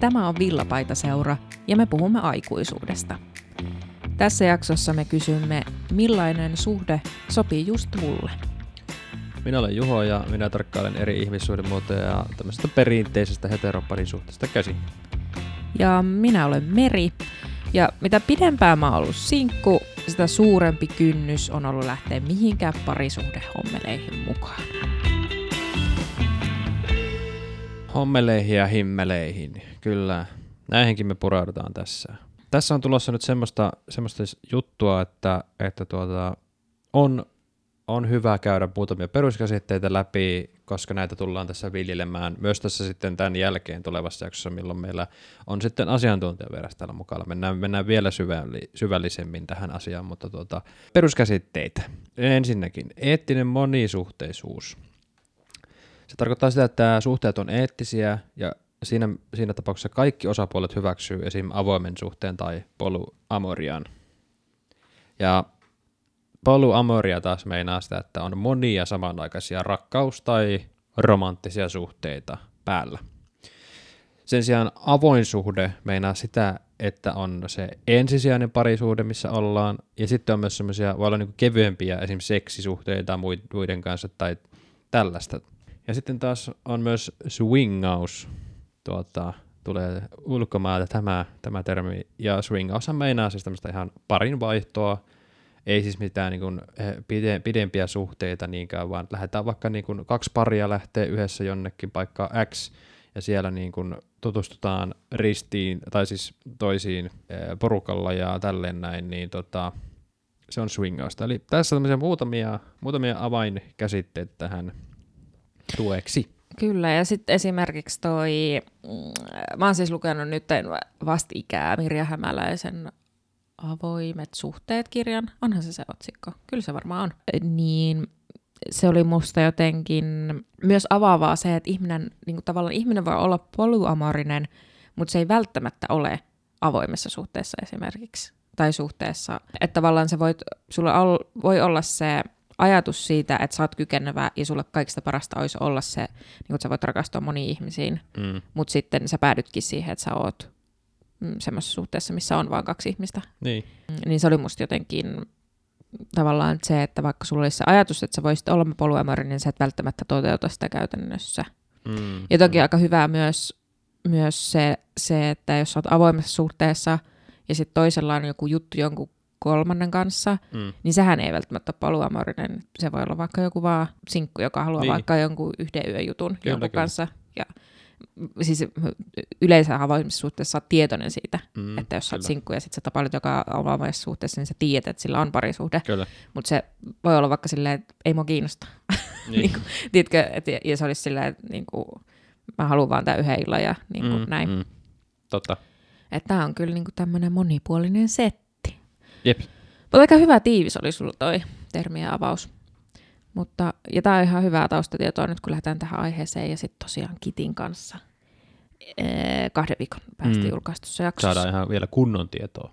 tämä on Villapaitaseura ja me puhumme aikuisuudesta. Tässä jaksossa me kysymme, millainen suhde sopii just mulle. Minä olen Juho ja minä tarkkailen eri ihmissuhdemuotoja tämmöisestä perinteisestä heteroparisuhteesta käsin. Ja minä olen Meri. Ja mitä pidempään mä oon ollut sinkku, sitä suurempi kynnys on ollut lähteä mihinkään parisuhdehommeleihin mukaan. Hommeleihin ja himmeleihin, kyllä. Näihinkin me pureudutaan tässä. Tässä on tulossa nyt semmoista, semmoista juttua, että, että tuota, on, on hyvä käydä muutamia peruskäsitteitä läpi, koska näitä tullaan tässä viljelemään myös tässä sitten tämän jälkeen tulevassa jaksossa, milloin meillä on sitten asiantuntijaveras täällä mukana. Mennään, mennään vielä syvälli, syvällisemmin tähän asiaan, mutta tuota, peruskäsitteitä. Ensinnäkin eettinen monisuhteisuus. Se tarkoittaa sitä, että suhteet on eettisiä ja siinä, siinä tapauksessa kaikki osapuolet hyväksyy esim. avoimen suhteen tai polyamorian. Ja polyamoria taas meinaa sitä, että on monia samanaikaisia rakkaus- tai romanttisia suhteita päällä. Sen sijaan avoin suhde meinaa sitä, että on se ensisijainen parisuhde, missä ollaan, ja sitten on myös semmoisia, voi olla niin kevyempiä, esimerkiksi seksisuhteita muiden kanssa tai tällaista. Ja sitten taas on myös swingaus, tuota, tulee ulkomailta tämä, tämä termi, ja swingaus meinaa siis tämmöistä ihan parin vaihtoa, ei siis mitään niin kuin, pide, pidempiä suhteita niinkään, vaan lähdetään vaikka niin kuin, kaksi paria lähtee yhdessä jonnekin paikkaan X, ja siellä niin kuin, tutustutaan ristiin, tai siis toisiin porukalla ja tälleen näin, niin tota, se on swingausta. Eli tässä on muutamia, muutamia avainkäsitteitä tähän tueksi. Kyllä, ja sitten esimerkiksi toi, mm, mä oon siis lukenut nyt vastikää Mirja Hämäläisen Avoimet suhteet-kirjan. Onhan se se otsikko. Kyllä se varmaan on. Niin se oli musta jotenkin myös avaavaa se, että ihminen, niin kuin tavallaan ihminen voi olla polyamorinen, mutta se ei välttämättä ole avoimessa suhteessa esimerkiksi. Tai suhteessa. Että tavallaan se voit, sulla ol, voi olla se ajatus siitä, että sä oot kykenevä ja sulle kaikista parasta olisi olla se, niin että sä voit rakastua moniin ihmisiin, mm. mutta sitten sä päädytkin siihen, että sä oot mm, semmoisessa suhteessa, missä on vain kaksi ihmistä. Niin. Mm, niin se oli musta jotenkin tavallaan se, että vaikka sulla olisi se ajatus, että sä voisit olla polyamorinen, niin sä et välttämättä toteuta sitä käytännössä. Mm. Ja toki mm. aika hyvää myös, myös se, se, että jos oot avoimessa suhteessa ja sitten toisella on joku juttu jonkun kolmannen kanssa, mm. niin sehän ei välttämättä ole paluamorinen. Se voi olla vaikka joku vaan sinkku, joka haluaa niin. vaikka jonkun yhden yön jutun kyllä, jonkun kyllä. kanssa. Ja, siis yleensä avoimessa suhteessa olet tietoinen siitä, mm, että jos olet sinkku ja sitten sä tapailet joka avoimessa suhteessa, niin sä tiedät, että sillä on parisuhde. Mutta se voi olla vaikka silleen, että ei mua kiinnosta. Niin. niin kuin, tiedätkö, et, ja se olisi silleen, että niin kuin, mä haluan vaan tämän yhden illan ja niin kuin, mm, näin. Mm. Totta. Että tämä on kyllä niin kuin tämmöinen monipuolinen setti. Jep. Mutta aika hyvä tiivis oli sulla toi termien avaus. Mutta, ja tämä on ihan hyvää taustatietoa nyt, kun lähdetään tähän aiheeseen ja sitten tosiaan Kitin kanssa ee, kahden viikon päästä mm. julkaistussa jaksossa. Saadaan ihan vielä kunnon tietoa.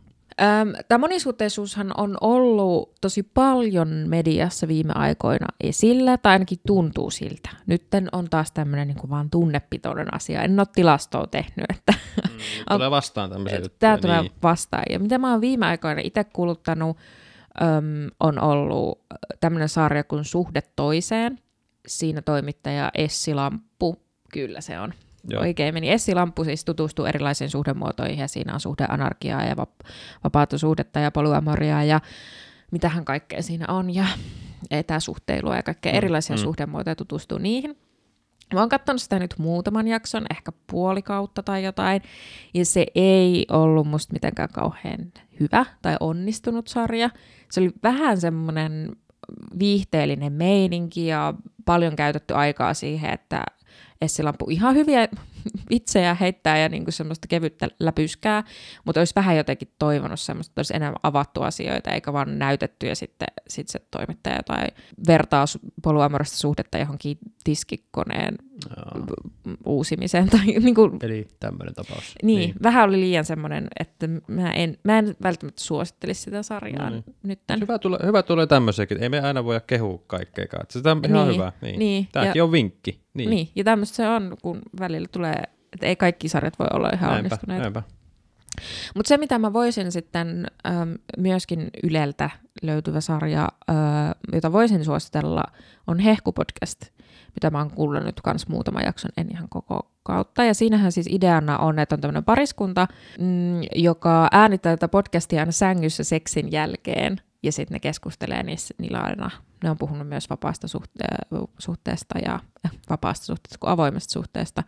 Tämä monisuhteisuushan on ollut tosi paljon mediassa viime aikoina esillä, tai ainakin tuntuu siltä. Nyt on taas tämmöinen niin vaan tunnepitoinen asia. En ole tilastoa tehnyt. Että mm, tulee vastaan tämmöisiä juttuja. Tämä tulee niin. vastaan. Ja mitä mä oon viime aikoina itse kuluttanut, äm, on ollut tämmöinen sarja kuin Suhde toiseen. Siinä toimittaja Essi Lamppu, kyllä se on Joo. oikein meni. Essi Lamppu siis tutustuu erilaisiin suhdemuotoihin ja siinä on suhdeanarkiaa ja vap- vapaata suhdetta ja polyamoriaa ja mitähän kaikkea siinä on ja etäsuhteilua ja kaikkea mm, erilaisia mm. suhdemuotoja tutustuu niihin. Mä oon katsonut sitä nyt muutaman jakson, ehkä puoli kautta tai jotain, ja se ei ollut musta mitenkään kauhean hyvä tai onnistunut sarja. Se oli vähän semmoinen viihteellinen meininki ja paljon käytetty aikaa siihen, että Essilampu ihan hyviä vitsejä heittää ja niinku semmoista kevyttä läpyskää, mutta olisi vähän jotenkin toivonut semmoista, että olisi enemmän avattu asioita, eikä vaan näytetty ja sitten sit se toimittaja tai vertaa poluamorista suhdetta johonkin tiskikoneen Jaa. uusimiseen. Tai niinku, Eli tämmöinen tapaus. Niin, niin, vähän oli liian semmoinen, että mä en, mä en välttämättä suosittelisi sitä sarjaa mm. nyt. Hyvä tulee, hyvä tulee tämmöisiäkin, ei me aina voi kehua kaikkea. Se on ihan niin, hyvä. Niin. Niin, Tämäkin ja, on vinkki. Niin, niin ja tämmöistä se on, kun välillä tulee Että ei kaikki sarjat voi olla ihan näinpä, onnistuneita. näinpä. Mutta se, mitä mä voisin sitten ähm, myöskin Yleltä löytyvä sarja, äh, jota voisin suositella, on Hehku-podcast, mitä mä oon kuunnellut kans muutama jakson, en ihan koko kautta. Ja siinähän siis ideana on, että on tämmöinen pariskunta, mm, joka äänittää tätä podcastia aina sängyssä seksin jälkeen. Ja sitten ne keskustelee niissä, niillä aina, ne on puhunut myös vapaasta suhte- suhteesta ja äh, vapaasta suhteesta kuin avoimesta suhteesta.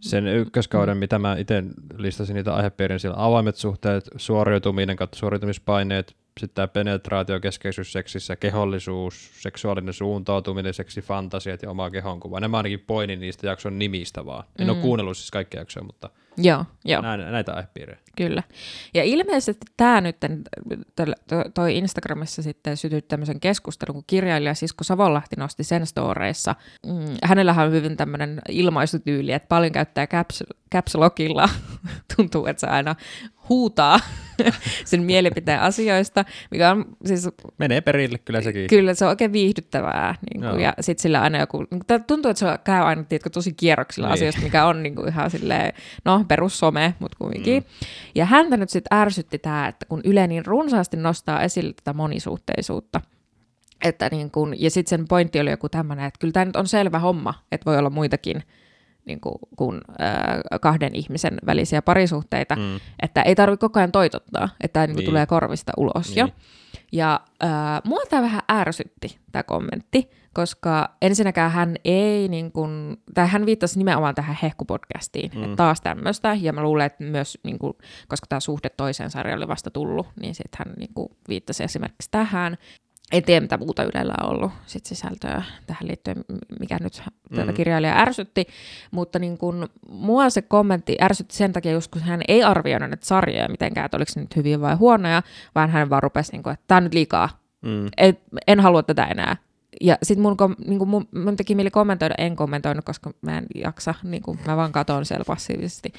Sen ykköskauden, mitä mä itse listasin niitä aihepiirin, siellä avoimet suhteet, suoriutuminen kautta suoriutumispaineet, sitten tämä penetraatio, keskeisyys seksissä, kehollisuus, seksuaalinen suuntautuminen, seksifantasiat ja oma kehonkuva. Nämä ainakin poinin niistä jakson nimistä vaan. En mm. ole kuunnellut siis kaikkia jaksoja, mutta Joo, joo. näin, näitä aihepiirejä. Kyllä. Ja ilmeisesti tämä nyt, to- toi Instagramissa sitten sytyt tämmöisen keskustelun, kun kirjailija Sisko Savonlahti nosti sen storeissa. Mm, hänellähän on hyvin tämmöinen ilmaisutyyli, että paljon käyttää caps, caps lockilla. Tuntuu, että se aina huutaa sen mielipiteen asioista, mikä on siis Menee perille kyllä sekin. Kyllä, se on oikein viihdyttävää. Niin kuin, Joo. ja sitten sillä aina joku, tuntuu, että se käy aina tiedätkö, tosi kierroksilla Niin. asioista, mikä on niin kuin, ihan silleen, no perussome, mutta kumminkin. Mm. Ja häntä nyt sitten ärsytti tämä, että kun Yle niin runsaasti nostaa esille tätä monisuhteisuutta, että niin kun, ja sitten sen pointti oli joku tämmöinen, että kyllä tämä nyt on selvä homma, että voi olla muitakin niin kuin, kuin äh, kahden ihmisen välisiä parisuhteita, mm. että ei tarvitse koko ajan toitottaa, että tämä niin. Niin. tulee korvista ulos Niin. jo. Ja äh, mua tämä vähän ärsytti, tämä kommentti, koska ensinnäkään hän ei, niin kuin, tai hän viittasi nimenomaan tähän hehkupodcastiin, mm. että taas tämmöistä, ja mä luulen, että myös, niin kuin, koska tämä suhde toiseen sarjalle oli vasta tullut, niin sitten hän niin kuin, viittasi esimerkiksi tähän. En tiedä, mitä muuta Ylellä on ollut sit sisältöä tähän liittyen, mikä nyt tätä Mm. kirjailijaa ärsytti, mutta niin kun, mua se kommentti ärsytti sen takia, just kun hän ei arvioinut näitä sarjoja mitenkään, että oliko ne nyt hyviä vai huonoja, vaan hän vaan rupesi, niin kuin, että tämä on nyt liikaa, Mm. et, en halua tätä enää. Ja sitten mun, kom- niinku mun, mun teki mieli kommentoida, en kommentoinut, koska mä en jaksa, niinku, mä vaan katon siellä passiivisesti.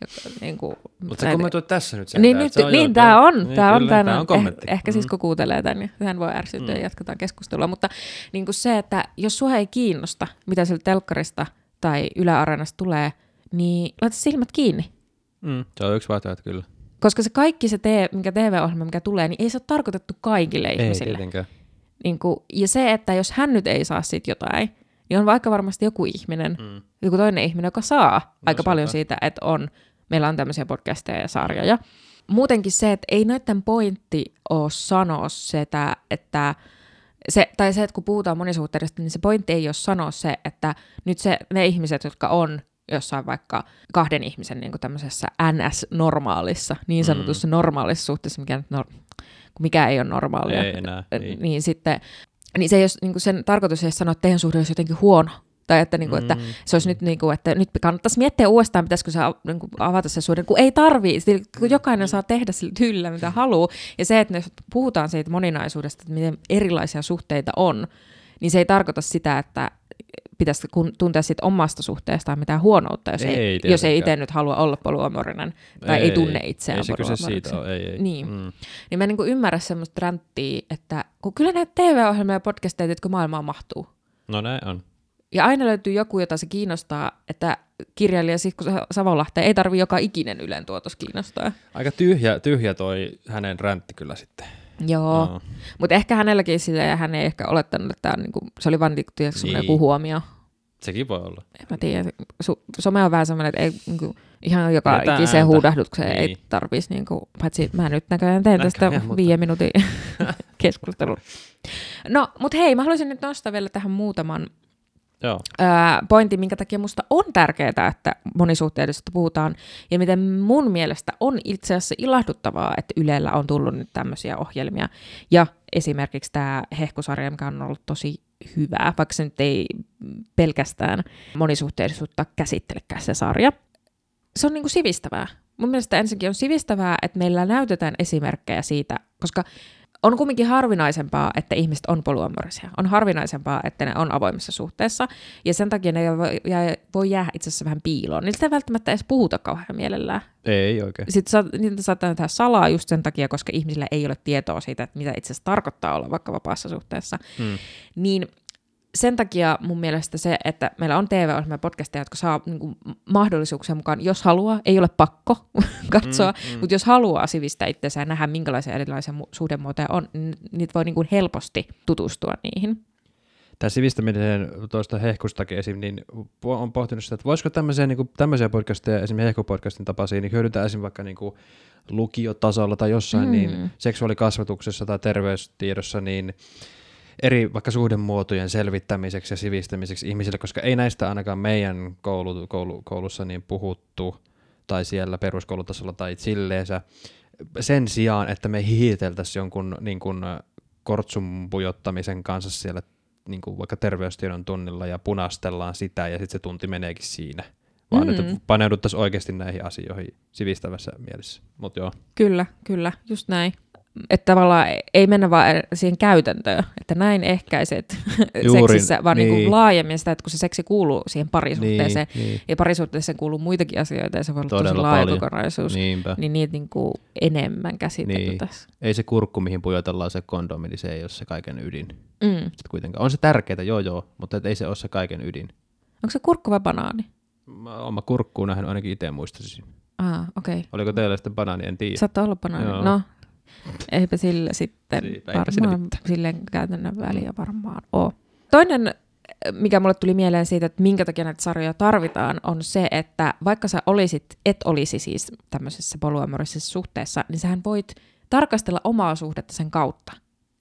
Ja, niinku, Mutta sä kommentoit tässä nyt sen. niin, nyt, niin tämä on, niin, tää on, tää on. Eh, ehkä siis Mm. kun kuuntelee tämän, niin hän voi ärsytyä mm. ja jatketaan keskustelua. Mutta niin kuin se, että jos sua ei kiinnosta, mitä sieltä telkkarista tai Yle Areenasta tulee, niin laita silmät kiinni. Mm. Se on yksi vaihtoehto kyllä. Koska se kaikki se, tee, mikä TV-ohjelma, mikä tulee, niin ei se ole tarkoitettu kaikille Ei ihmisille. tietenkään. Niin kuin, ja se, että jos hän nyt ei saa siitä jotain, niin on vaikka varmasti joku ihminen, Mm. joku toinen ihminen, joka saa no, aika sepä. paljon siitä, että on, meillä on tämmöisiä podcasteja ja sarjoja. Muutenkin se, että ei noiden pointti ole sanoa sitä, että se, tai se, että kun puhutaan monisuhteudesta, niin se pointti ei ole sanoa se, että nyt se, ne ihmiset, jotka on jossain vaikka kahden ihmisen niin tämmöisessä NS-normaalissa, niin sanotussa mm. normaalissa suhteessa, mikä, nyt nor- mikä ei ole normaalia, Ei enää, niin, niin. sitten, niin se ei ole, niin kuin sen tarkoitus ei sanoa, että teidän suhde olisi jotenkin huono, tai että, niin kuin, että Mm. se olisi nyt, niin kuin, että nyt kannattaisi miettiä uudestaan, pitäisikö se niin kuin, avata se suhde, kun ei tarvii, sillä- kun jokainen saa tehdä sillä tyylillä, mitä haluaa, ja se, että jos puhutaan siitä moninaisuudesta, että miten erilaisia suhteita on, niin se ei tarkoita sitä, että pitäisi kun- tuntea siitä omasta suhteestaan mitään huonoutta, jos Ei ei, jos ei itse nyt halua olla polyamorinen tai ei, ei tunne itseään Ei se kyse siitä ole, ei, ei. Niin. Mm. Niin mä en niin ymmärrä semmoista ränttiä, että kun kyllä näitä TV-ohjelmia ja podcasteja, jotka maailmaan mahtuu. No näin on. Ja aina löytyy joku, jota se kiinnostaa, että kirjailija Sihko Savonlahteen ei tarvi joka ikinen Ylen tuotos kiinnostaa. Aika tyhjä, tyhjä toi hänen räntti kyllä sitten. Joo, No. mutta ehkä hänelläkin sitä, ja hän ei ehkä olettanut, että on niinku, se oli vaan niinku, Niin. joku huomio. Sekin voi olla. En mä tiedä, su- some on vähän semmoinen, että ei, niinku, ihan joka Pidetään ikiseen ääntä. huudahdukseen Niin. ei tarvitsisi, niinku, paitsi mä nyt näköjään teen tästä Näköjään, mutta- viiden minuutin keskustelun. No, mutta hei, mä haluaisin nyt nostaa vielä tähän muutaman Joo. pointti, minkä takia musta on tärkeää, että monisuhteellisesta puhutaan, ja miten mun mielestä on itse asiassa ilahduttavaa, että Ylellä on tullut nyt tämmöisiä ohjelmia, ja esimerkiksi tämä Hehkusarja, mikä on ollut tosi hyvää, vaikka se nyt ei pelkästään monisuhteellisuutta käsittelekään se sarja. Se on niinku sivistävää. Mun mielestä ensinnäkin on sivistävää, että meillä näytetään esimerkkejä siitä, koska on kumminkin harvinaisempaa, että ihmiset on polyamorisia. On harvinaisempaa, että ne on avoimessa suhteessa, ja sen takia ne voi jää, voi jäädä itse asiassa vähän piiloon. Niistä ei välttämättä edes puhuta kauhean mielellään. Ei oikein. Sitten sa- niitä saattaa tehdä salaa just sen takia, koska ihmisillä ei ole tietoa siitä, että mitä itse asiassa tarkoittaa olla vaikka vapaassa suhteessa. Hmm. Niin sen takia mun mielestä se, että meillä on TV-ohjelmia ja podcasteja, jotka saa niin kuin, mahdollisuuksia mukaan, jos haluaa, ei ole pakko katsoa, mm, mm. mutta jos haluaa sivistää itseään ja nähdä, minkälaisia erilaisia suhdemuotoja on, niin niitä voi niin kuin helposti tutustua niihin. Tämä sivistäminen tuosta hehkustakin esim. niin on pohtinut sitä, että voisiko tämmöisiä, niin kuin, tämmöisiä podcasteja, esimerkiksi hehkupodcastin tapaisia, niin hyödyntää esim. vaikka niin kuin lukiotasolla tai jossain niin mm. niin seksuaalikasvatuksessa tai terveystiedossa, niin eri vaikka suhdemuotojen selvittämiseksi ja sivistämiseksi ihmisille, koska ei näistä ainakaan meidän koulu, koulu, koulussa niin puhuttu tai siellä peruskoulutasolla tai silleensä. Sen sijaan, että me hihiteltäisiin jonkun niin kuin, kortsumpujottamisen kanssa siellä niin kuin vaikka terveystiedon tunnilla ja punastellaan sitä ja sitten se tunti meneekin siinä. Vaan mm. että paneuduttaisiin oikeasti näihin asioihin sivistävässä mielessä. Mut joo. Kyllä, kyllä, just näin että tavallaan ei mennä vaan siihen käytäntöön, että näin ehkäiset Juuri, seksissä, vaan niin. Niin kuin laajemmin sitä, että kun se seksi kuuluu siihen parisuhteeseen, niin, niin. ja parisuhteeseen kuuluu muitakin asioita, ja se voi olla Todella tosi laaja kokonaisuus, Niinpä. niin niitä niin kuin enemmän käsitelty niin. Ei se kurkku, mihin pujotellaan se kondomi, niin se ei ole se kaiken ydin. Mm. Sitten kuitenkaan. On se tärkeää, joo joo, mutta ei se ole se kaiken ydin. Onko se kurkku vai banaani? Mä oon kurkkuun nähnyt, ainakin itse muistaisin. Ah, okei. Okay. Oliko teillä sitten banaani, en tiedä. Saattaa olla banaani. Joo. No, Eipä sillä sitten Siitä, varmaan silleen käytännön väliä varmaan ole. Toinen, mikä mulle tuli mieleen siitä, että minkä takia näitä sarjoja tarvitaan, on se, että vaikka sä olisit, et olisi siis tämmöisessä polyamorisessa suhteessa, niin sähän voit tarkastella omaa suhdetta sen kautta.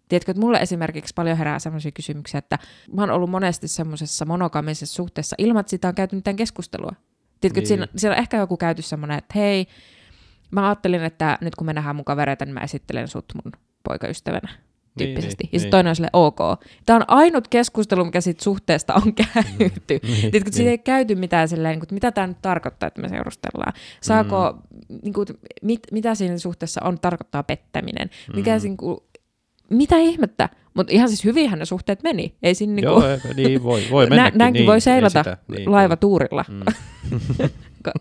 Tiedätkö, että mulle esimerkiksi paljon herää sellaisia kysymyksiä, että mä oon ollut monesti semmoisessa monogamisessa suhteessa ilman, että siitä on käyty mitään keskustelua. Tiedätkö, niin. että siinä, siellä on ehkä joku käyty semmoinen, että hei, mä ajattelin, että nyt kun me nähdään mun kavereita, niin mä esittelen sut mun poikaystävänä tyyppisesti. Niin, niin, ja sitten niin. toinen on sille ok. Tämä on ainut keskustelu, mikä siitä suhteesta on käyty. Mm, niin, Tiedätkö, niin. ei käyty mitään silleen, niin kuin, mitä tämä nyt tarkoittaa, että me seurustellaan. Saako, mm. niin kuin, mit, mitä siinä suhteessa on, tarkoittaa pettäminen. Mikä, mm. niin kuin, mitä ihmettä? Mutta ihan siis hyvinhän ne suhteet meni. Ei siinä niinku... Joo, niin voi, voi mennäkin. Näinkin niin, voi seilata niin, laivatuurilla. Mm.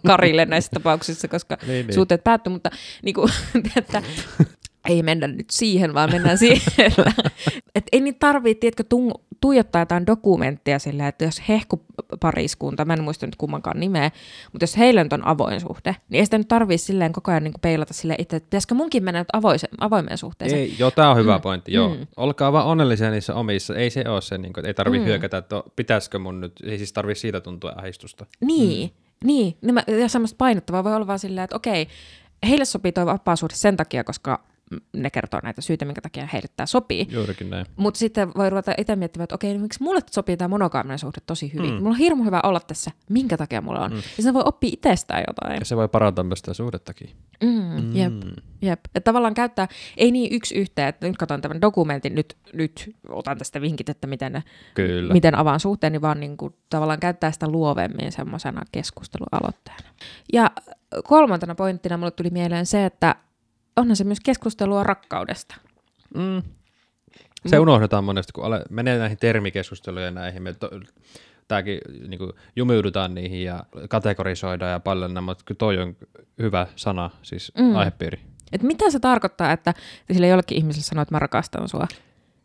Karille näissä tapauksissa, koska niin, niin. suhteet päättyi, mutta niin kuin, että, ei mennä nyt siihen, vaan mennään siihen. että ei niitä tarvitse, tiedätkö, tu- tuijottaa jotain dokumenttia sillä, että jos hehkupariskunta, mä en muista nyt kummankaan nimeä, mutta jos heillä nyt on avoin suhde, niin ei sitä nyt tarvitse silleen koko ajan niin peilata sille itse, että pitäisikö munkin mennä nyt avoise, avoimeen suhteeseen. Ei, joo, tämä on hyvä mm. pointti, joo. Mm. Olkaa vaan onnellisia niissä omissa, ei se ole se, niin kuin, että ei tarvitse mm. hyökätä, että pitäisikö mun nyt, ei siis tarvitse siitä tuntua ahdistusta. Niin, mm. Niin, ja semmoista painottavaa voi olla vaan silleen, että okei, heille sopii tuo vapaa sen takia, koska ne kertoo näitä syitä, minkä takia heille tämä sopii. Juurikin näin. Mutta sitten voi ruveta itse miettimään, että okei, niin miksi mulle sopii tämä monogaaminen suhde tosi hyvin. Mm. Mulla on hirmu hyvä olla tässä, minkä takia mulla on. Mm. Ja se voi oppia itsestään jotain. Ja se voi parantaa myös sitä suhdettakin. Mm, mm. Jep, jep. Että tavallaan käyttää, ei niin yksi yhteen, että nyt katson tämän dokumentin, nyt, nyt otan tästä vinkit, että miten, Kyllä. miten avaan suhteen, niin vaan niin kuin, tavallaan käyttää sitä luovemmin semmoisena keskustelualoitteena. Ja kolmantena pointtina mulle tuli mieleen se, että onhan se myös keskustelua rakkaudesta. Mm. Se unohdetaan monesti, kun ale, menee näihin termikeskusteluihin näihin, me to, tämäkin niin kuin, jumiudutaan niihin ja kategorisoidaan ja paljon nämä, mutta toi on hyvä sana, siis mm. aihepiiri. Et mitä se tarkoittaa, että sille jollekin ihmiselle sanoo, että mä rakastan sua?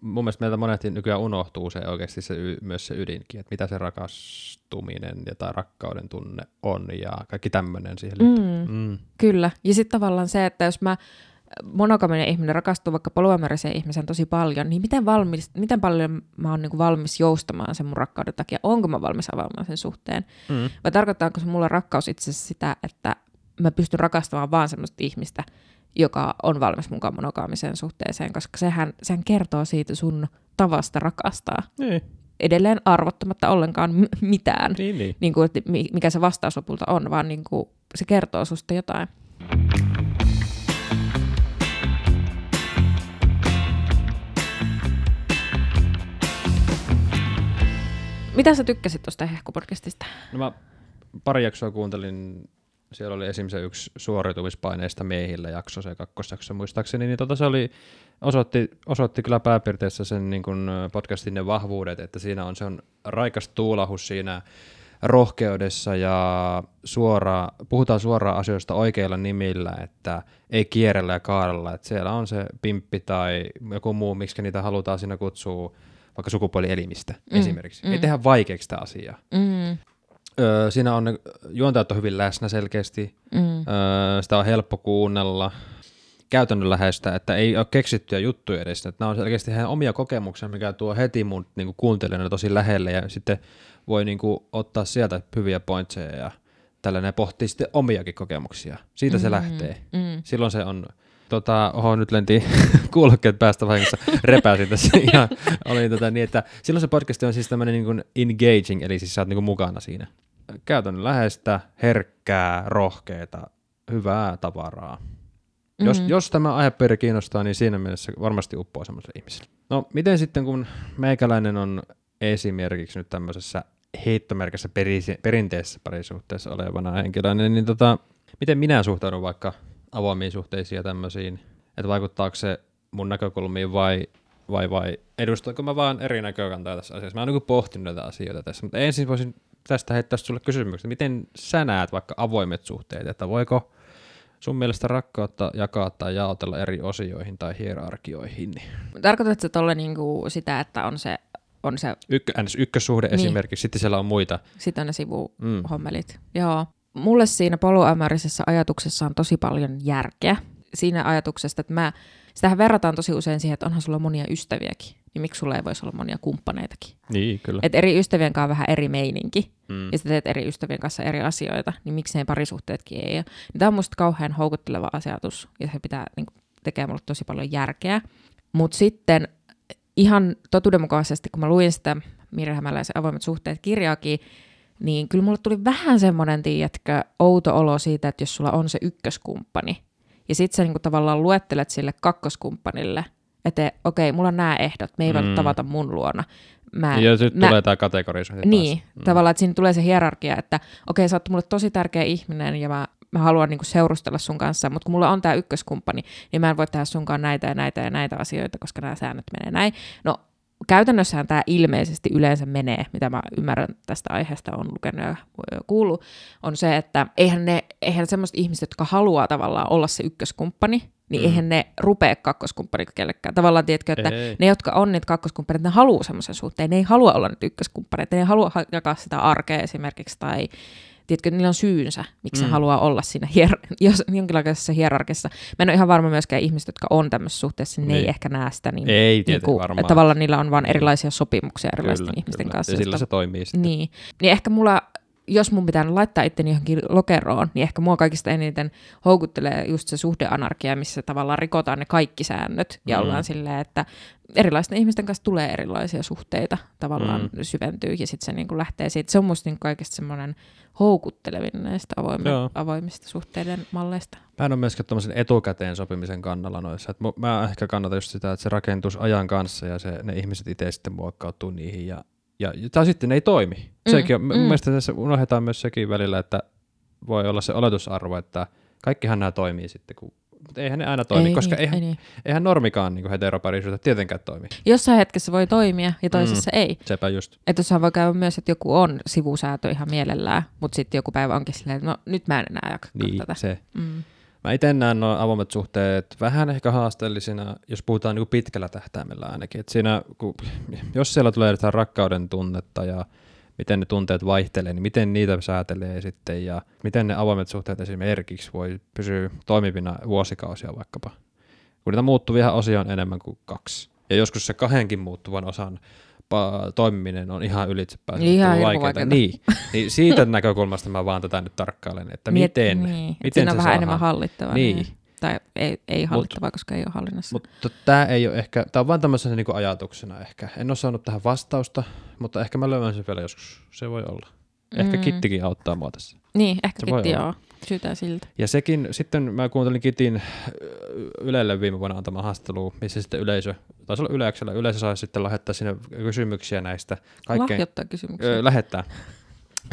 Mun mielestä meiltä monesti nykyään unohtuu se oikeasti se, myös se ydinkin, että mitä se rakastuminen ja tai rakkauden tunne on ja kaikki tämmöinen siihen liittyy. Mm, mm. Kyllä, ja sitten tavallaan se, että jos mä monogaminen ihminen rakastuu vaikka polyamoriseen ihmisen tosi paljon, niin miten, valmis, miten paljon mä oon niin valmis joustamaan sen mun rakkauden takia? Onko mä valmis avaamaan sen suhteen? Mm. Vai tarkoittaako se mulla rakkaus itse asiassa sitä, että mä pystyn rakastamaan vaan semmoista ihmistä, joka on valmis mukaan monogaamiseen suhteeseen, koska sehän, sehän kertoo siitä sun tavasta rakastaa. Niin. Edelleen arvottamatta ollenkaan mitään, niin, niin. Niin kuin, että mikä se vastaus lopulta on, vaan niin kuin, se kertoo susta jotain. Mitä sä tykkäsit tuosta Hehku-podcastista? No mä pari jaksoa kuuntelin, siellä oli esimerkiksi yksi suoriutumispaineista miehillä jakso, se kakkosjakso muistaakseni, niin tota se oli, osoitti, osoitti kyllä pääpiirteessä sen niin kuin podcastin ne vahvuudet, että siinä on se on raikas tuulahus siinä rohkeudessa ja suora, puhutaan suoraan asioista oikeilla nimillä, että ei kierrellä ja kaarella, että siellä on se pimppi tai joku muu, miksi niitä halutaan siinä kutsua, vaikka sukupuolielimistä mm. esimerkiksi. mm. Ei tehdä vaikeaksi sitä asiaa. Mm, Öö, siinä on juontajat on hyvin läsnä selkeästi, mm, öö, sitä on helppo kuunnella, käytännönläheistä, että ei ole keksittyjä juttuja edes, että nämä on selkeästi heidän omia kokemuksia, mikä tuo heti mun niin kuuntelijana tosi lähelle ja sitten voi niin kuin, ottaa sieltä hyviä pointseja ja tällainen pohtii sitten omiakin kokemuksia. Siitä se Mm, lähtee. mm. Silloin se on, tota, oho nyt lenti kuulokkeet päästä vahingossa, repäsin tässä ihan, oli tota niin, että silloin se podcast on siis tämmöinen niin kuin engaging, eli siis sä oot niin kuin mukana siinä. Käytännön läheistä, herkkää, rohkeata, hyvää tavaraa. Mm-hmm. Jos, Mhm. jos tämä aihepiiri kiinnostaa, niin siinä mielessä varmasti uppoo semmoiselle ihmiselle. No, miten sitten kun meikäläinen on esimerkiksi nyt tämmöisessä heittomerkissä perisi, perinteisessä parisuhteessa olevana henkilönä, niin tota, miten minä suhtaudun vaikka avoimiin suhteisiin ja tämmöisiin, että vaikuttaako se mun näkökulmiin vai, vai, vai edustaako mä vaan eri näkökantaa tässä asiassa. Mä oon niin pohtinut näitä asioita tässä, mutta ensin voisin tästä heittää sulle kysymyksen, miten sä näet vaikka avoimet suhteet, että voiko sun mielestä rakkautta jakaa tai jaotella eri osioihin tai hierarkioihin? Tarkoitatko tolle niinku sitä, että on se, on se Ykkö, ns. ykkössuhde Niin. esimerkiksi, sitten siellä on muita. sit on ne sivuhommelit. Mm. Joo. Mulle siinä poluämärisessä ajatuksessa on tosi paljon järkeä. Siinä ajatuksesta, että mä, sitähän verrataan tosi usein siihen, että onhan sulla monia ystäviäkin. Niin miksi sulla ei voisi olla monia kumppaneitakin? Niin, kyllä. Et eri ystävien kanssa on vähän eri meininki. mm. ja sä teet eri ystävien kanssa eri asioita, niin miksei parisuhteetkin ei ole. Niin Tämä on musta kauhean houkutteleva ajatus, ja se pitää niin tekee mulle tosi paljon järkeä. Mutta sitten ihan totuudenmukaisesti, kun mä luin sitä Mirja Hämäläisen avoimet suhteet kirjaakin, niin kyllä mulle tuli vähän semmoinen, tiedätkö, outo olo siitä, että jos sulla on se ykköskumppani, ja sit sä niinku tavallaan luettelet sille kakkoskumppanille, että okei, mulla on nämä ehdot, me ei mm. Tavata mun luona. Mä, ja nyt mä, tulee tämä kategorisointi niin, taas. mm. tavallaan, että siinä tulee se hierarkia, että okei, sä oot mulle tosi tärkeä ihminen ja mä, mä haluan niinku seurustella sun kanssa, mutta kun mulla on tämä ykköskumppani, niin mä en voi tehdä sunkaan näitä ja näitä ja näitä asioita, koska nämä säännöt menee näin. No, käytännössähän tämä ilmeisesti yleensä menee, mitä mä ymmärrän tästä aiheesta, on lukenut ja kuullut, on se, että eihän ne, eihän semmoiset ihmiset, jotka haluaa tavallaan olla se ykköskumppani, niin Mm. eihän ne rupea kakkoskumppaniksi kellekään. Tavallaan tiedätkö, että Ei. ne, jotka on niitä kakkoskumppaneita, ne haluaa semmoisen suhteen. Ne ei halua olla nyt ykköskumppaneita, ne ei halua ha- jakaa sitä arkea esimerkiksi, tai tiedätkö, niillä on syynsä, miksi mm. Ne haluaa olla siinä hier- jos, jonkinlaisessa hierarkissa. Mä en ole ihan varma myöskään ihmiset, jotka on tämmöisessä suhteessa, niin ne ei Niin. ehkä näe sitä niin, Ei tietenkään kuin, varmaan. että tavallaan niillä on vain erilaisia sopimuksia erilaisten Kyllä, ihmisten kyllä. kanssa. Ja sillä josta- se toimii sitten. niin. niin ehkä mulla, jos mun pitää laittaa itteni johonkin lokeroon, niin ehkä mua kaikista eniten houkuttelee just se suhdeanarkia, missä tavallaan rikotaan ne kaikki säännöt ja Mm. ollaan silleen, että erilaisten ihmisten kanssa tulee erilaisia suhteita, tavallaan Mm. syventyy ja sitten se niin kuin lähtee siitä. Se on musta niin kaikista semmoinen houkuttelevin näistä avoime- Joo. avoimista suhteiden malleista. Mä en ole myöskään tuommoisen etukäteen sopimisen kannalla noissa. Et mä ehkä kannatan just sitä, että se rakentus ajan kanssa ja se, ne ihmiset itse sitten muokkautuu niihin. Ja, ja, tai sitten ne ei toimi. Mm, Sekin on, mm. mm. mielestä tässä unohdetaan myös sekin välillä, että voi olla se oletusarvo, että kaikkihan nämä toimii sitten, kun, mutta eihän ne aina toimi, ei, koska niin, eihän, ei niin. eihän normikaan niin heteroparisuutta tietenkään toimi. Jossain hetkessä voi toimia ja toisessa mm. ei. Sepä just. Että voi käydä myös, että joku on sivusäätö ihan mielellään, mutta sitten joku päivä onkin silleen, että no nyt mä en enää jaksa Niin, tätä. se. Mm. Mä itse näen nuo avoimet suhteet vähän ehkä haasteellisina, jos puhutaan niin pitkällä tähtäimellä ainakin. Et siinä, kun, jos siellä tulee jotain rakkauden tunnetta ja miten ne tunteet vaihtelee, niin miten niitä säätelee sitten ja miten ne avoimet suhteet esimerkiksi voi pysyä toimivina vuosikausia vaikkapa. Kun niitä muuttuvia osia on enemmän kuin kaksi. Ja joskus se kahdenkin muuttuvan osan toimiminen on ihan ylitsepääsemättä Ihan hirmu vaikeaa. Niin, niin siitä näkökulmasta mä vaan tätä nyt tarkkailen, että Miet- miten, niin. miten siinä on vähän saadaan. enemmän hallittavaa. Niin. Tai ei, ei hallittavaa, koska ei ole hallinnassa. Mutta tämä ei ole ehkä, tämä on vain tämmöisenä niinku ajatuksena ehkä. En ole saanut tähän vastausta, mutta ehkä mä löydän sen vielä joskus. Se voi olla. Ehkä Mm. Kittikin auttaa mua tässä. niin, ehkä se kitti olla. joo. Syytää siltä. Ja sekin, sitten mä kuuntelin Kitin ö, Ylelle viime vuonna antama haastattelu, missä sitten yleisö, taisi olla Yleäksellä, yleisö sai sitten lähettää sinne kysymyksiä näistä. Kaikkein, Lahjoittaa kysymyksiä. ö, lähettää.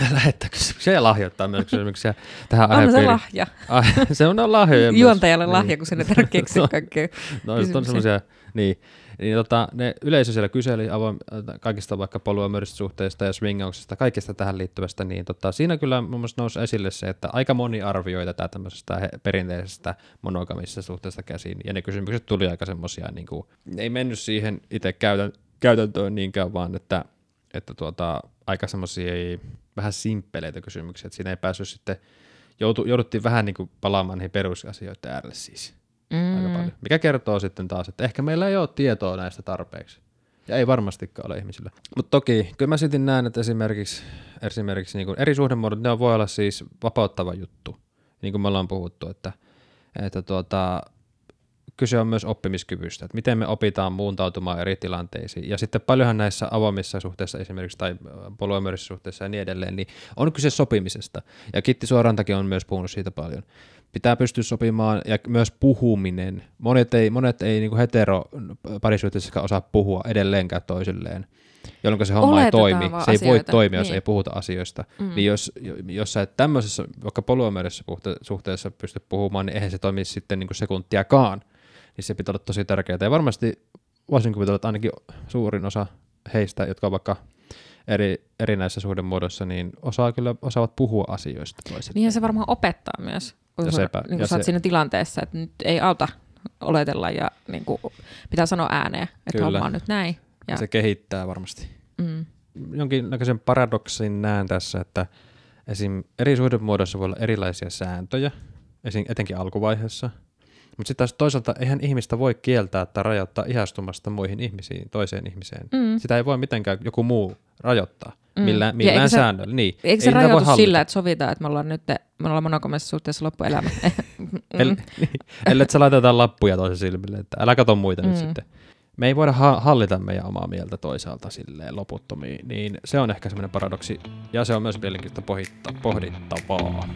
lähettää kysymyksiä ja lahjoittaa myös kysymyksiä tähän se aihepiiriin. lahja. Ai, se on myös. Juontajalle Niin. lahja, kun sen ei tarvitse keksiä kaikkea. No, on semmoisia, niin, niin tota, ne yleisö siellä kyseli avoin, kaikista vaikka poluamyrisistä suhteista ja swingauksesta, kaikista tähän liittyvästä, niin tota, siinä kyllä mun mielestä nousi esille se, että aika moni arvioi tätä tämmöisestä perinteisestä monogamisesta suhteesta käsin, ja ne kysymykset tuli aika semmoisia, niin kuin, ei mennyt siihen itse käytän, käytäntöön niinkään, vaan että, että tuota, aika semmoisia vähän simppeleitä kysymyksiä, että siinä ei päässyt sitten, joutu, jouduttiin vähän niin kuin palaamaan niihin perusasioiden äärelle siis mm. aika paljon. Mikä kertoo sitten taas, että ehkä meillä ei ole tietoa näistä tarpeeksi. Ja ei varmastikaan ole ihmisillä. Mutta toki, kyllä mä sitten näen, että esimerkiksi, esimerkiksi niin kuin eri suhdemuodot, ne voi olla siis vapauttava juttu. Niin kuin me ollaan puhuttu, että, että tuota, kyse on myös oppimiskyvystä, että miten me opitaan muuntautumaan eri tilanteisiin. Ja sitten paljonhan näissä avoimissa suhteissa esimerkiksi tai polyamorissa suhteissa ja niin edelleen, niin on kyse sopimisesta. Ja Kitti Suorantakin on myös puhunut siitä paljon. Pitää pystyä sopimaan ja myös puhuminen. Monet ei, monet ei niin hetero parisuhteessa osaa puhua edelleenkään toisilleen jolloin se homma Oletetaan ei toimi. Se ei voi toimia, niin. jos ei puhuta asioista. Mm. Niin jos, jos sä et tämmöisessä, vaikka polyamerissa suhteessa pysty puhumaan, niin eihän se toimi sitten niin kuin sekuntiakaan niin se pitää olla tosi tärkeää. Ja varmasti voisin kuvitella, että ainakin suurin osa heistä, jotka on vaikka eri, erinäisissä suhdemuodoissa, niin osaa kyllä, osaavat puhua asioista toisille. Niin se varmaan opettaa myös, kun sä, sepä, niin kun sä oot se... siinä tilanteessa, että nyt ei auta oletella ja niin kuin, pitää sanoa ääneen, että kyllä. homma on nyt näin. Ja... Se kehittää varmasti. Mm. Jonkinnäköisen paradoksin näen tässä, että esim. eri suhdemuodoissa voi olla erilaisia sääntöjä, esim. etenkin alkuvaiheessa – mutta sitten taas toisaalta eihän ihmistä voi kieltää tai rajoittaa ihastumasta muihin ihmisiin, toiseen ihmiseen. Mm. Sitä ei voi mitenkään joku muu rajoittaa mm. millään, millään säännöllä. Niin. Eikö se ei rajoitu sillä, että sovitaan, että me ollaan nyt me ollaan monokamissa suhteessa loppuelämä? mm. El, niin. Ellei sä laitetaan lappuja toisen silmille, että älä kato muita mm. nyt sitten. Me ei voida ha- hallita meidän omaa mieltä toisaalta silleen loputtomiin, niin se on ehkä semmoinen paradoksi, ja se on myös mielenkiintoista pohdittavaa.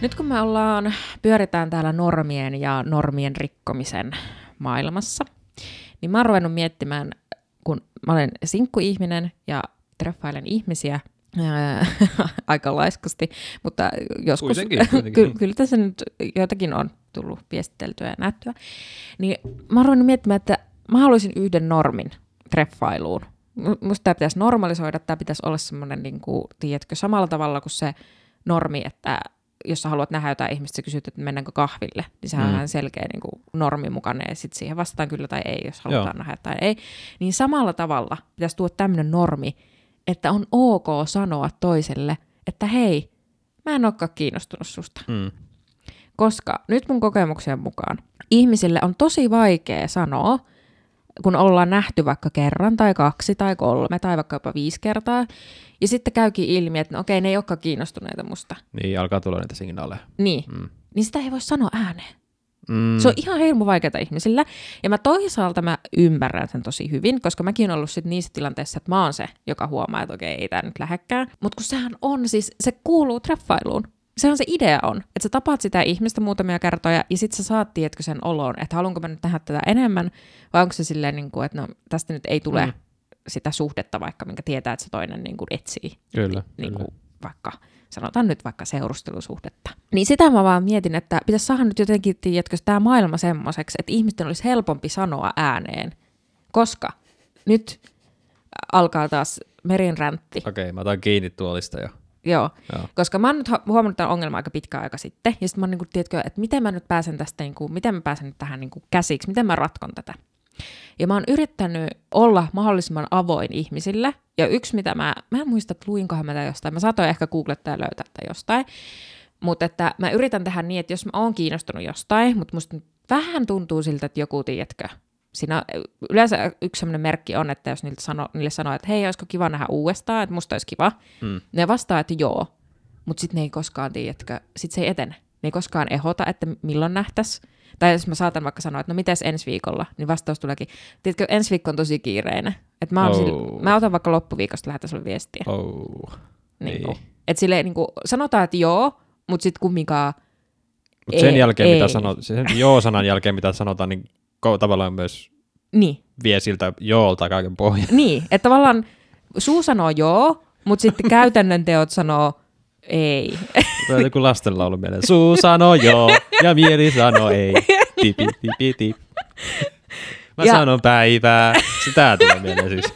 Nyt kun me ollaan, pyöritään täällä normien ja normien rikkomisen maailmassa, niin mä oon ruvennut miettimään, kun mä olen sinkkuihminen ja treffailen ihmisiä ää, aika laiskasti, mutta joskus, kuitenkin, kuitenkin. ky- kyllä tässä nyt joitakin on tullut viestiteltyä ja nähtyä, niin mä oon ruvennut miettimään, että mä haluaisin yhden normin treffailuun. Musta tämä pitäisi normalisoida, tämä pitäisi olla semmoinen, niin kuin, tiedätkö, samalla tavalla kuin se normi, että jos sä haluat nähdä jotain ihmistä, sä kysyt, että mennäänkö kahville, niin sehän mm. on ihan selkeä niin kuin normi mukainen, ja sitten siihen vastaan kyllä tai ei, jos halutaan Joo. nähdä tai ei. Niin samalla tavalla pitäisi tuoda tämmöinen normi, että on ok sanoa toiselle, että hei, mä en olekaan kiinnostunut susta. Mm. Koska nyt mun kokemuksen mukaan ihmisille on tosi vaikea sanoa, kun ollaan nähty vaikka kerran tai kaksi tai kolme tai vaikka jopa viisi kertaa, ja sitten käykin ilmi, että no okei, ne ei olekaan kiinnostuneita musta. Niin, alkaa tulla niitä signaaleja. Niin, mm. niin sitä ei voi sanoa ääneen. Mm. Se on ihan hirmu vaikeaa ihmisillä. Ja mä toisaalta mä ymmärrän sen tosi hyvin, koska mäkin olen ollut sit niissä tilanteissa, että mä oon se, joka huomaa, että okei, ei tämä nyt lähekkään. Mutta kun sehän on siis, se kuuluu treffailuun se on se idea on, että sä tapaat sitä ihmistä muutamia kertoja ja sitten sä saat, tietkö sen olon, että haluanko mä nyt nähdä tätä enemmän vai onko se silleen, niin kuin, että no, tästä nyt ei tule mm. sitä suhdetta vaikka, minkä tietää, että se toinen niin kuin etsii. Kyllä, niin kyllä. Kuin, vaikka sanotaan nyt vaikka seurustelusuhdetta. Niin sitä mä vaan mietin, että pitäisi saada nyt jotenkin, tiedätkö, tämä maailma semmoiseksi, että ihmisten olisi helpompi sanoa ääneen, koska nyt alkaa taas merinräntti. Okei, okay, mä otan kiinni tuolista jo. Joo. Joo, koska mä oon nyt huomannut tämän ongelman aika pitkä aika sitten, ja sitten mä oon niin tiedätkö, että miten mä nyt pääsen tästä, niin kuin, miten mä pääsen nyt tähän niin kuin käsiksi, miten mä ratkon tätä. Ja mä oon yrittänyt olla mahdollisimman avoin ihmisille, ja yksi mitä mä, mä en muista, että luinkohan mä tätä jostain, mä saatoin ehkä googlettaa ja löytää tätä jostain, mutta että mä yritän tehdä niin, että jos mä oon kiinnostunut jostain, mutta musta vähän tuntuu siltä, että joku, tiedätkö, siinä yleensä yksi sellainen merkki on, että jos niille sanoo, niille sanoo, että hei, olisiko kiva nähdä uudestaan, että musta olisi kiva, mm. ne vastaa, että joo, mutta sitten ne ei koskaan tiedä, sitten se ei etene. Ne ei koskaan ehota, että milloin nähtäisi. Tai jos mä saatan vaikka sanoa, että no mites ensi viikolla, niin vastaus tuleekin, tiedätkö, ensi viikko on tosi kiireinen. Että mä, oh. sille, mä otan vaikka loppuviikosta lähetän sulle viestiä. Oh. Niin niin. Että silleen niin kuin, sanotaan, että joo, mutta sitten kumminkaan Mut sen ei, jälkeen, ei. mitä sanot, sen joo-sanan jälkeen, mitä sanotaan, niin tavallaan myös niin. vie siltä joolta kaiken pohjan. Niin, että tavallaan suu sanoo joo, mutta sitten käytännön teot sanoo ei. Tämä on joku lastenlaulu mieleen. Suu sanoo joo ja mieli sanoo ei. Tipi, tipi, tip. Mä ja... sanon päivää. Sitä tulee mieleen siis.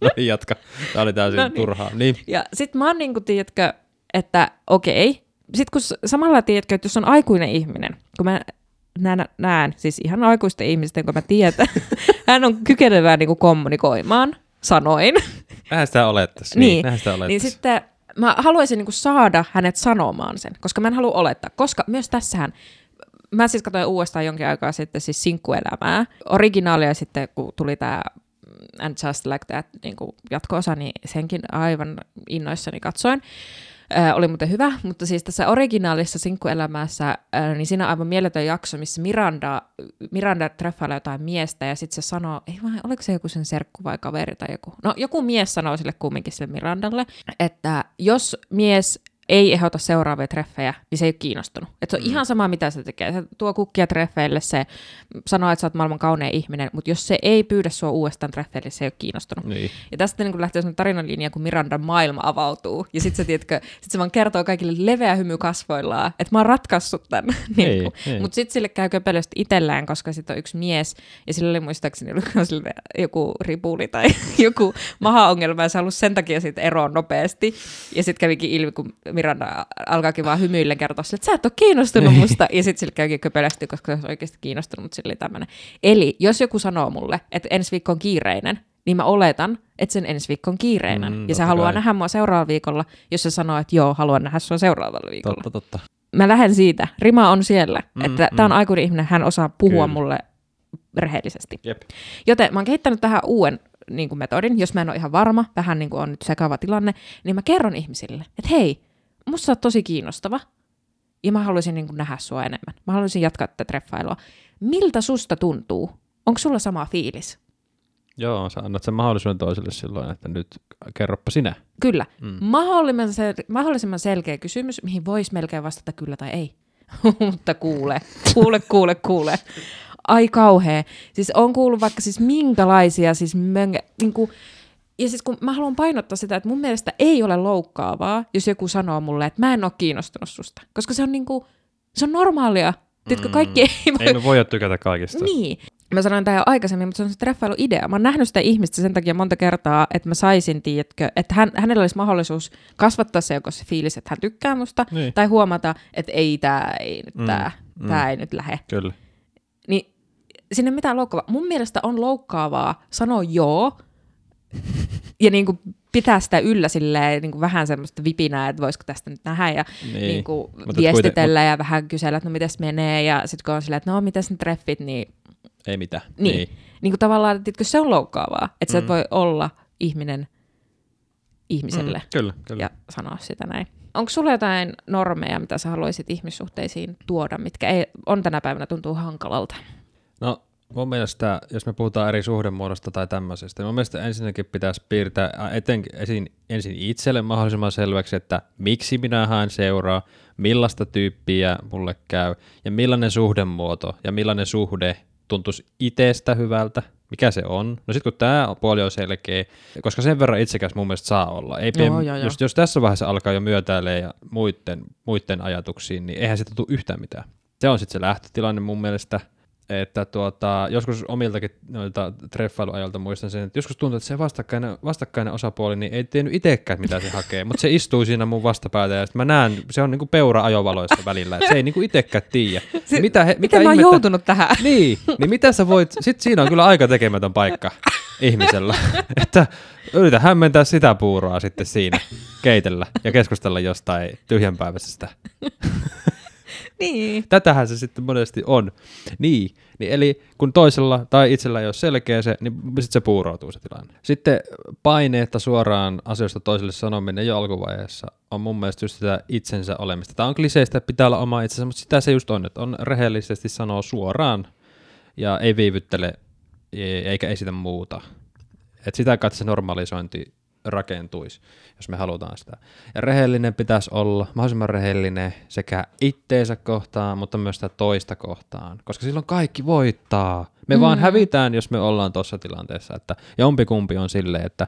no niin, jatka. Tämä oli täysin no niin. turhaa. Niin. Ja sit mä oon niinku, tiedätkö, että okei, sitten kun samalla tiedätkö, että jos on aikuinen ihminen, kun mä näen, näen siis ihan aikuisten ihmisten, kun mä tiedän, hän on kykenevää niin kuin kommunikoimaan sanoin, Nähän sitä olettaisiin. Niin, Niin, sitä niin olettaisiin. sitten mä haluaisin niin kuin saada hänet sanomaan sen, koska mä en halua olettaa, koska myös tässähän, mä siis katsoin uudestaan jonkin aikaa sitten siis sinkkuelämää, originaalia sitten kun tuli tämä And Just Like That niin jatko-osa, niin senkin aivan innoissani katsoin. Oli muuten hyvä, mutta siis tässä originaalissa sinkkuelämässä, ö, niin siinä on aivan mieletön jakso, missä Miranda, Miranda treffailee jotain miestä ja sitten se sanoo, ei vaan, oliko se joku sen serkku vai kaveri tai joku. No joku mies sanoo sille kumminkin sille Mirandalle, että jos mies ei ehdota seuraavia treffejä, niin se ei ole kiinnostunut. Et se on mm. ihan sama, mitä se tekee. Se tuo kukkia treffeille, se sanoo, että sä oot maailman kaunein ihminen, mutta jos se ei pyydä sua uudestaan treffeille, se ei ole kiinnostunut. Niin. Ja tästä niin lähtee sellainen tarinanlinja, kun Mirandan maailma avautuu. Ja sitten se, tiedätkö, sit se vaan kertoo kaikille leveä hymy kasvoillaan, että mä oon ratkaissut tämän. niin Ei, ei. Mutta sitten sille käy köpelösti itsellään, koska sitten on yksi mies, ja sillä oli muistaakseni joku ripuli tai joku maha-ongelma, ja se halusi sen takia sitten eroon nopeasti. Ja sitten kävikin ilmi, kun Miranda alkaakin vaan hymyillen kertoa sille, että sä et ole kiinnostunut musta. Ja sitten sille käykin köpelösti, koska se olisi oikeasti kiinnostunut, sille tämmöinen. Eli jos joku sanoo mulle, että ensi viikko on kiireinen, niin mä oletan, että sen ensi viikko on kiireinen. Mm, ja se haluaa kai. nähdä mua seuraavalla viikolla, jos se sanoo, että joo, haluan nähdä sua seuraavalla viikolla. Totta, totta. Mä lähden siitä. Rima on siellä, Mm, että mm. tämä on aikuinen ihminen, hän osaa puhua Kyllä. mulle rehellisesti. Jep. Joten mä oon kehittänyt tähän uuden niin kuin metodin, jos mä en ole ihan varma, vähän niin kuin on nyt sekava tilanne, niin mä kerron ihmisille, että hei, musta oot tosi kiinnostava, ja mä haluaisin niin kuin nähdä sua enemmän. Mä haluaisin jatkaa tätä treffailua. Miltä susta tuntuu? Onko sulla sama fiilis? Joo, sä annat sen mahdollisuuden toiselle silloin, että nyt kerroppa sinä. Kyllä. Mm. Mm. Mahdollisimman, sel- mahdollisimman selkeä kysymys, mihin voisi melkein vastata kyllä tai ei. Mutta kuule, kuule, kuule, kuule. Ai kauhea. Siis on kuullut vaikka siis minkälaisia siis möngä, niin kuin, ja siis kun mä haluan painottaa sitä, että mun mielestä ei ole loukkaavaa, jos joku sanoo mulle, että mä en ole kiinnostunut susta. Koska se on niin kuin, se on normaalia. Tiedätkö, Mm. kaikki ei voi Ei me voida tykätä kaikista. niin. Mä sanoin tämä jo aikaisemmin, mutta se on se treffailuidea. Mä oon nähnyt sitä ihmistä sen takia monta kertaa, että mä saisin, tiedätkö, että hän, hänellä olisi mahdollisuus kasvattaa se joko se fiilis, että hän tykkää musta, Niin. tai huomata, että ei tää, ei nyt Mm, tää, mm. tää ei nyt lähe. Kyllä. Niin sinne mitään loukkaavaa. Mun mielestä on loukkaavaa sanoa joo, ja niin kuin pitää sitä yllä silleen, niin kuin vähän semmoista vipinää, että voisiko tästä nyt nähdä, ja Niin. niin kuin viestitellä ja vähän kysellä, että no mites menee, ja sitten kun on silleen, että no mitäs ne treffit, niin Ei mitään. Niin. niin. niin kuin tavallaan, tiedätkö, se on loukkaavaa, että sä et Mm. voi olla ihminen ihmiselle Mm, kyllä, kyllä. ja sanoa sitä näin. Onko sulla jotain normeja, mitä sä haluaisit ihmissuhteisiin tuoda, mitkä ei, on tänä päivänä tuntuu hankalalta? Mun mielestä, jos me puhutaan eri suhdemuodosta tai tämmöisestä, niin mun mielestä ensinnäkin pitäisi piirtää etenkin ensin, ensin itselle mahdollisimman selväksi, että miksi minä haen seuraa, millaista tyyppiä mulle käy ja millainen suhdemuoto ja millainen suhde tuntuisi itsestä hyvältä, mikä se on. No sitten kun tämä puoli on selkeä, koska sen verran itsekäs mun mielestä saa olla. Ei, Joo, pien- joo, joo. jos, jos tässä vaiheessa alkaa jo myötäilee ja muiden, muiden ajatuksiin, niin eihän siitä tule yhtään mitään. Se on sitten se lähtötilanne mun mielestä, että tuota, joskus omiltakin noilta treffailuajalta muistan sen, että joskus tuntuu, että se vastakkainen, vastakkainen osapuoli niin ei tiennyt itsekään, mitä se hakee, mutta se istuu siinä mun vastapäätä ja sitten mä näen, se on niinku peura ajovaloissa välillä, että se ei niinku itsekään tiedä. Se- mitä he, mitä Miten mä oon ihmettä- joutunut tähän? niin, niin mitä sä voit, sit siinä on kyllä aika tekemätön paikka ihmisellä, että yritä hämmentää sitä puuroa sitten siinä, keitellä ja keskustella jostain tyhjänpäiväisestä. niin. Tätähän se sitten monesti on. Niin, niin eli kun toisella tai itsellä ei ole selkeä se, niin sitten se puuroutuu se tilanne. Sitten paineetta suoraan asioista toiselle sanominen jo alkuvaiheessa on mun mielestä just sitä itsensä olemista. Tämä on kliseistä, että pitää olla oma itsensä, mutta sitä se just on, että on rehellisesti sanoo suoraan ja ei viivyttele eikä esitä muuta. Et sitä kautta se normalisointi rakentuisi, jos me halutaan sitä. Ja rehellinen pitäisi olla, mahdollisimman rehellinen sekä itteensä kohtaan, mutta myös sitä toista kohtaan, koska silloin kaikki voittaa. Me mm. vaan hävitään, jos me ollaan tuossa tilanteessa, että jompikumpi on silleen, että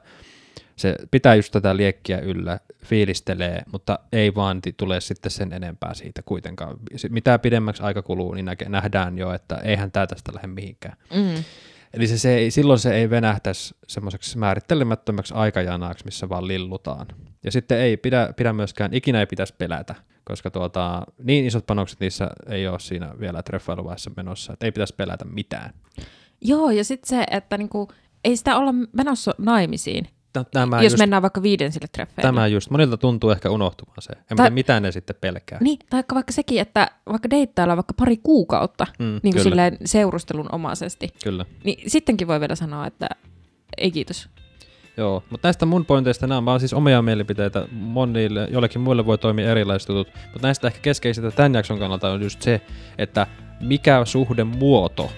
se pitää just tätä liekkiä yllä, fiilistelee, mutta ei vaan tule sitten sen enempää siitä kuitenkaan. Mitä pidemmäksi aika kuluu, niin nähdään jo, että eihän tämä tästä lähde mihinkään. Mm. Eli se, se ei, silloin se ei venähtäisi semmoiseksi määrittelemättömäksi aikajanaksi, missä vaan lillutaan. Ja sitten ei pidä, pidä myöskään, ikinä ei pitäisi pelätä, koska tuota, niin isot panokset niissä ei ole siinä vielä treffailuvaiheessa menossa, että ei pitäisi pelätä mitään. Joo, ja sitten se, että niinku, ei sitä olla menossa naimisiin, Tämä jos just, mennään vaikka viidensille treffeille. tämä just, monilta tuntuu ehkä unohtumaan se. En Tai- mitä ne sitten pelkää. Niin, tai vaikka sekin, että vaikka deittaillaan vaikka pari kuukautta Mm, niin kuin silleen seurustelun omaisesti, kyllä. niin sittenkin voi vielä sanoa, että ei kiitos. Joo, mutta näistä mun pointeista nämä on vaan siis omia mielipiteitä. Monille, jollekin muille voi toimia erilaiset jutut, mutta näistä ehkä keskeisintä tämän jakson kannalta on just se, että mikä suhdemuoto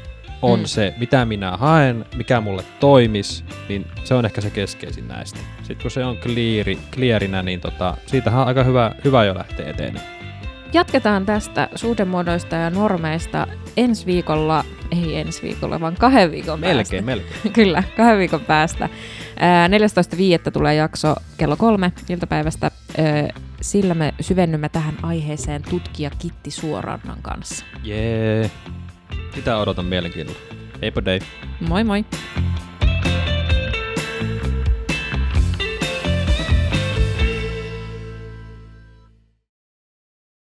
on Mm. se, mitä minä haen, mikä mulle toimis, niin se on ehkä se keskeisin näistä. Sitten kun se on cleari, clearinä, niin tota, siitähän on aika hyvä, hyvä jo lähteä eteen. Jatketaan tästä suhdemuodoista ja normeista ensi viikolla, ei ensi viikolla, vaan kahden viikon Melkein, melkein. päästä. Kyllä, kahden viikon päästä. Ää, 14.5. tulee jakso kello kolme iltapäivästä. Sillä me syvennymme tähän aiheeseen tutkija Kitti Suorannan kanssa. Jee. Sitä odotan mielenkiinnolla. Heippa dei. Moi moi!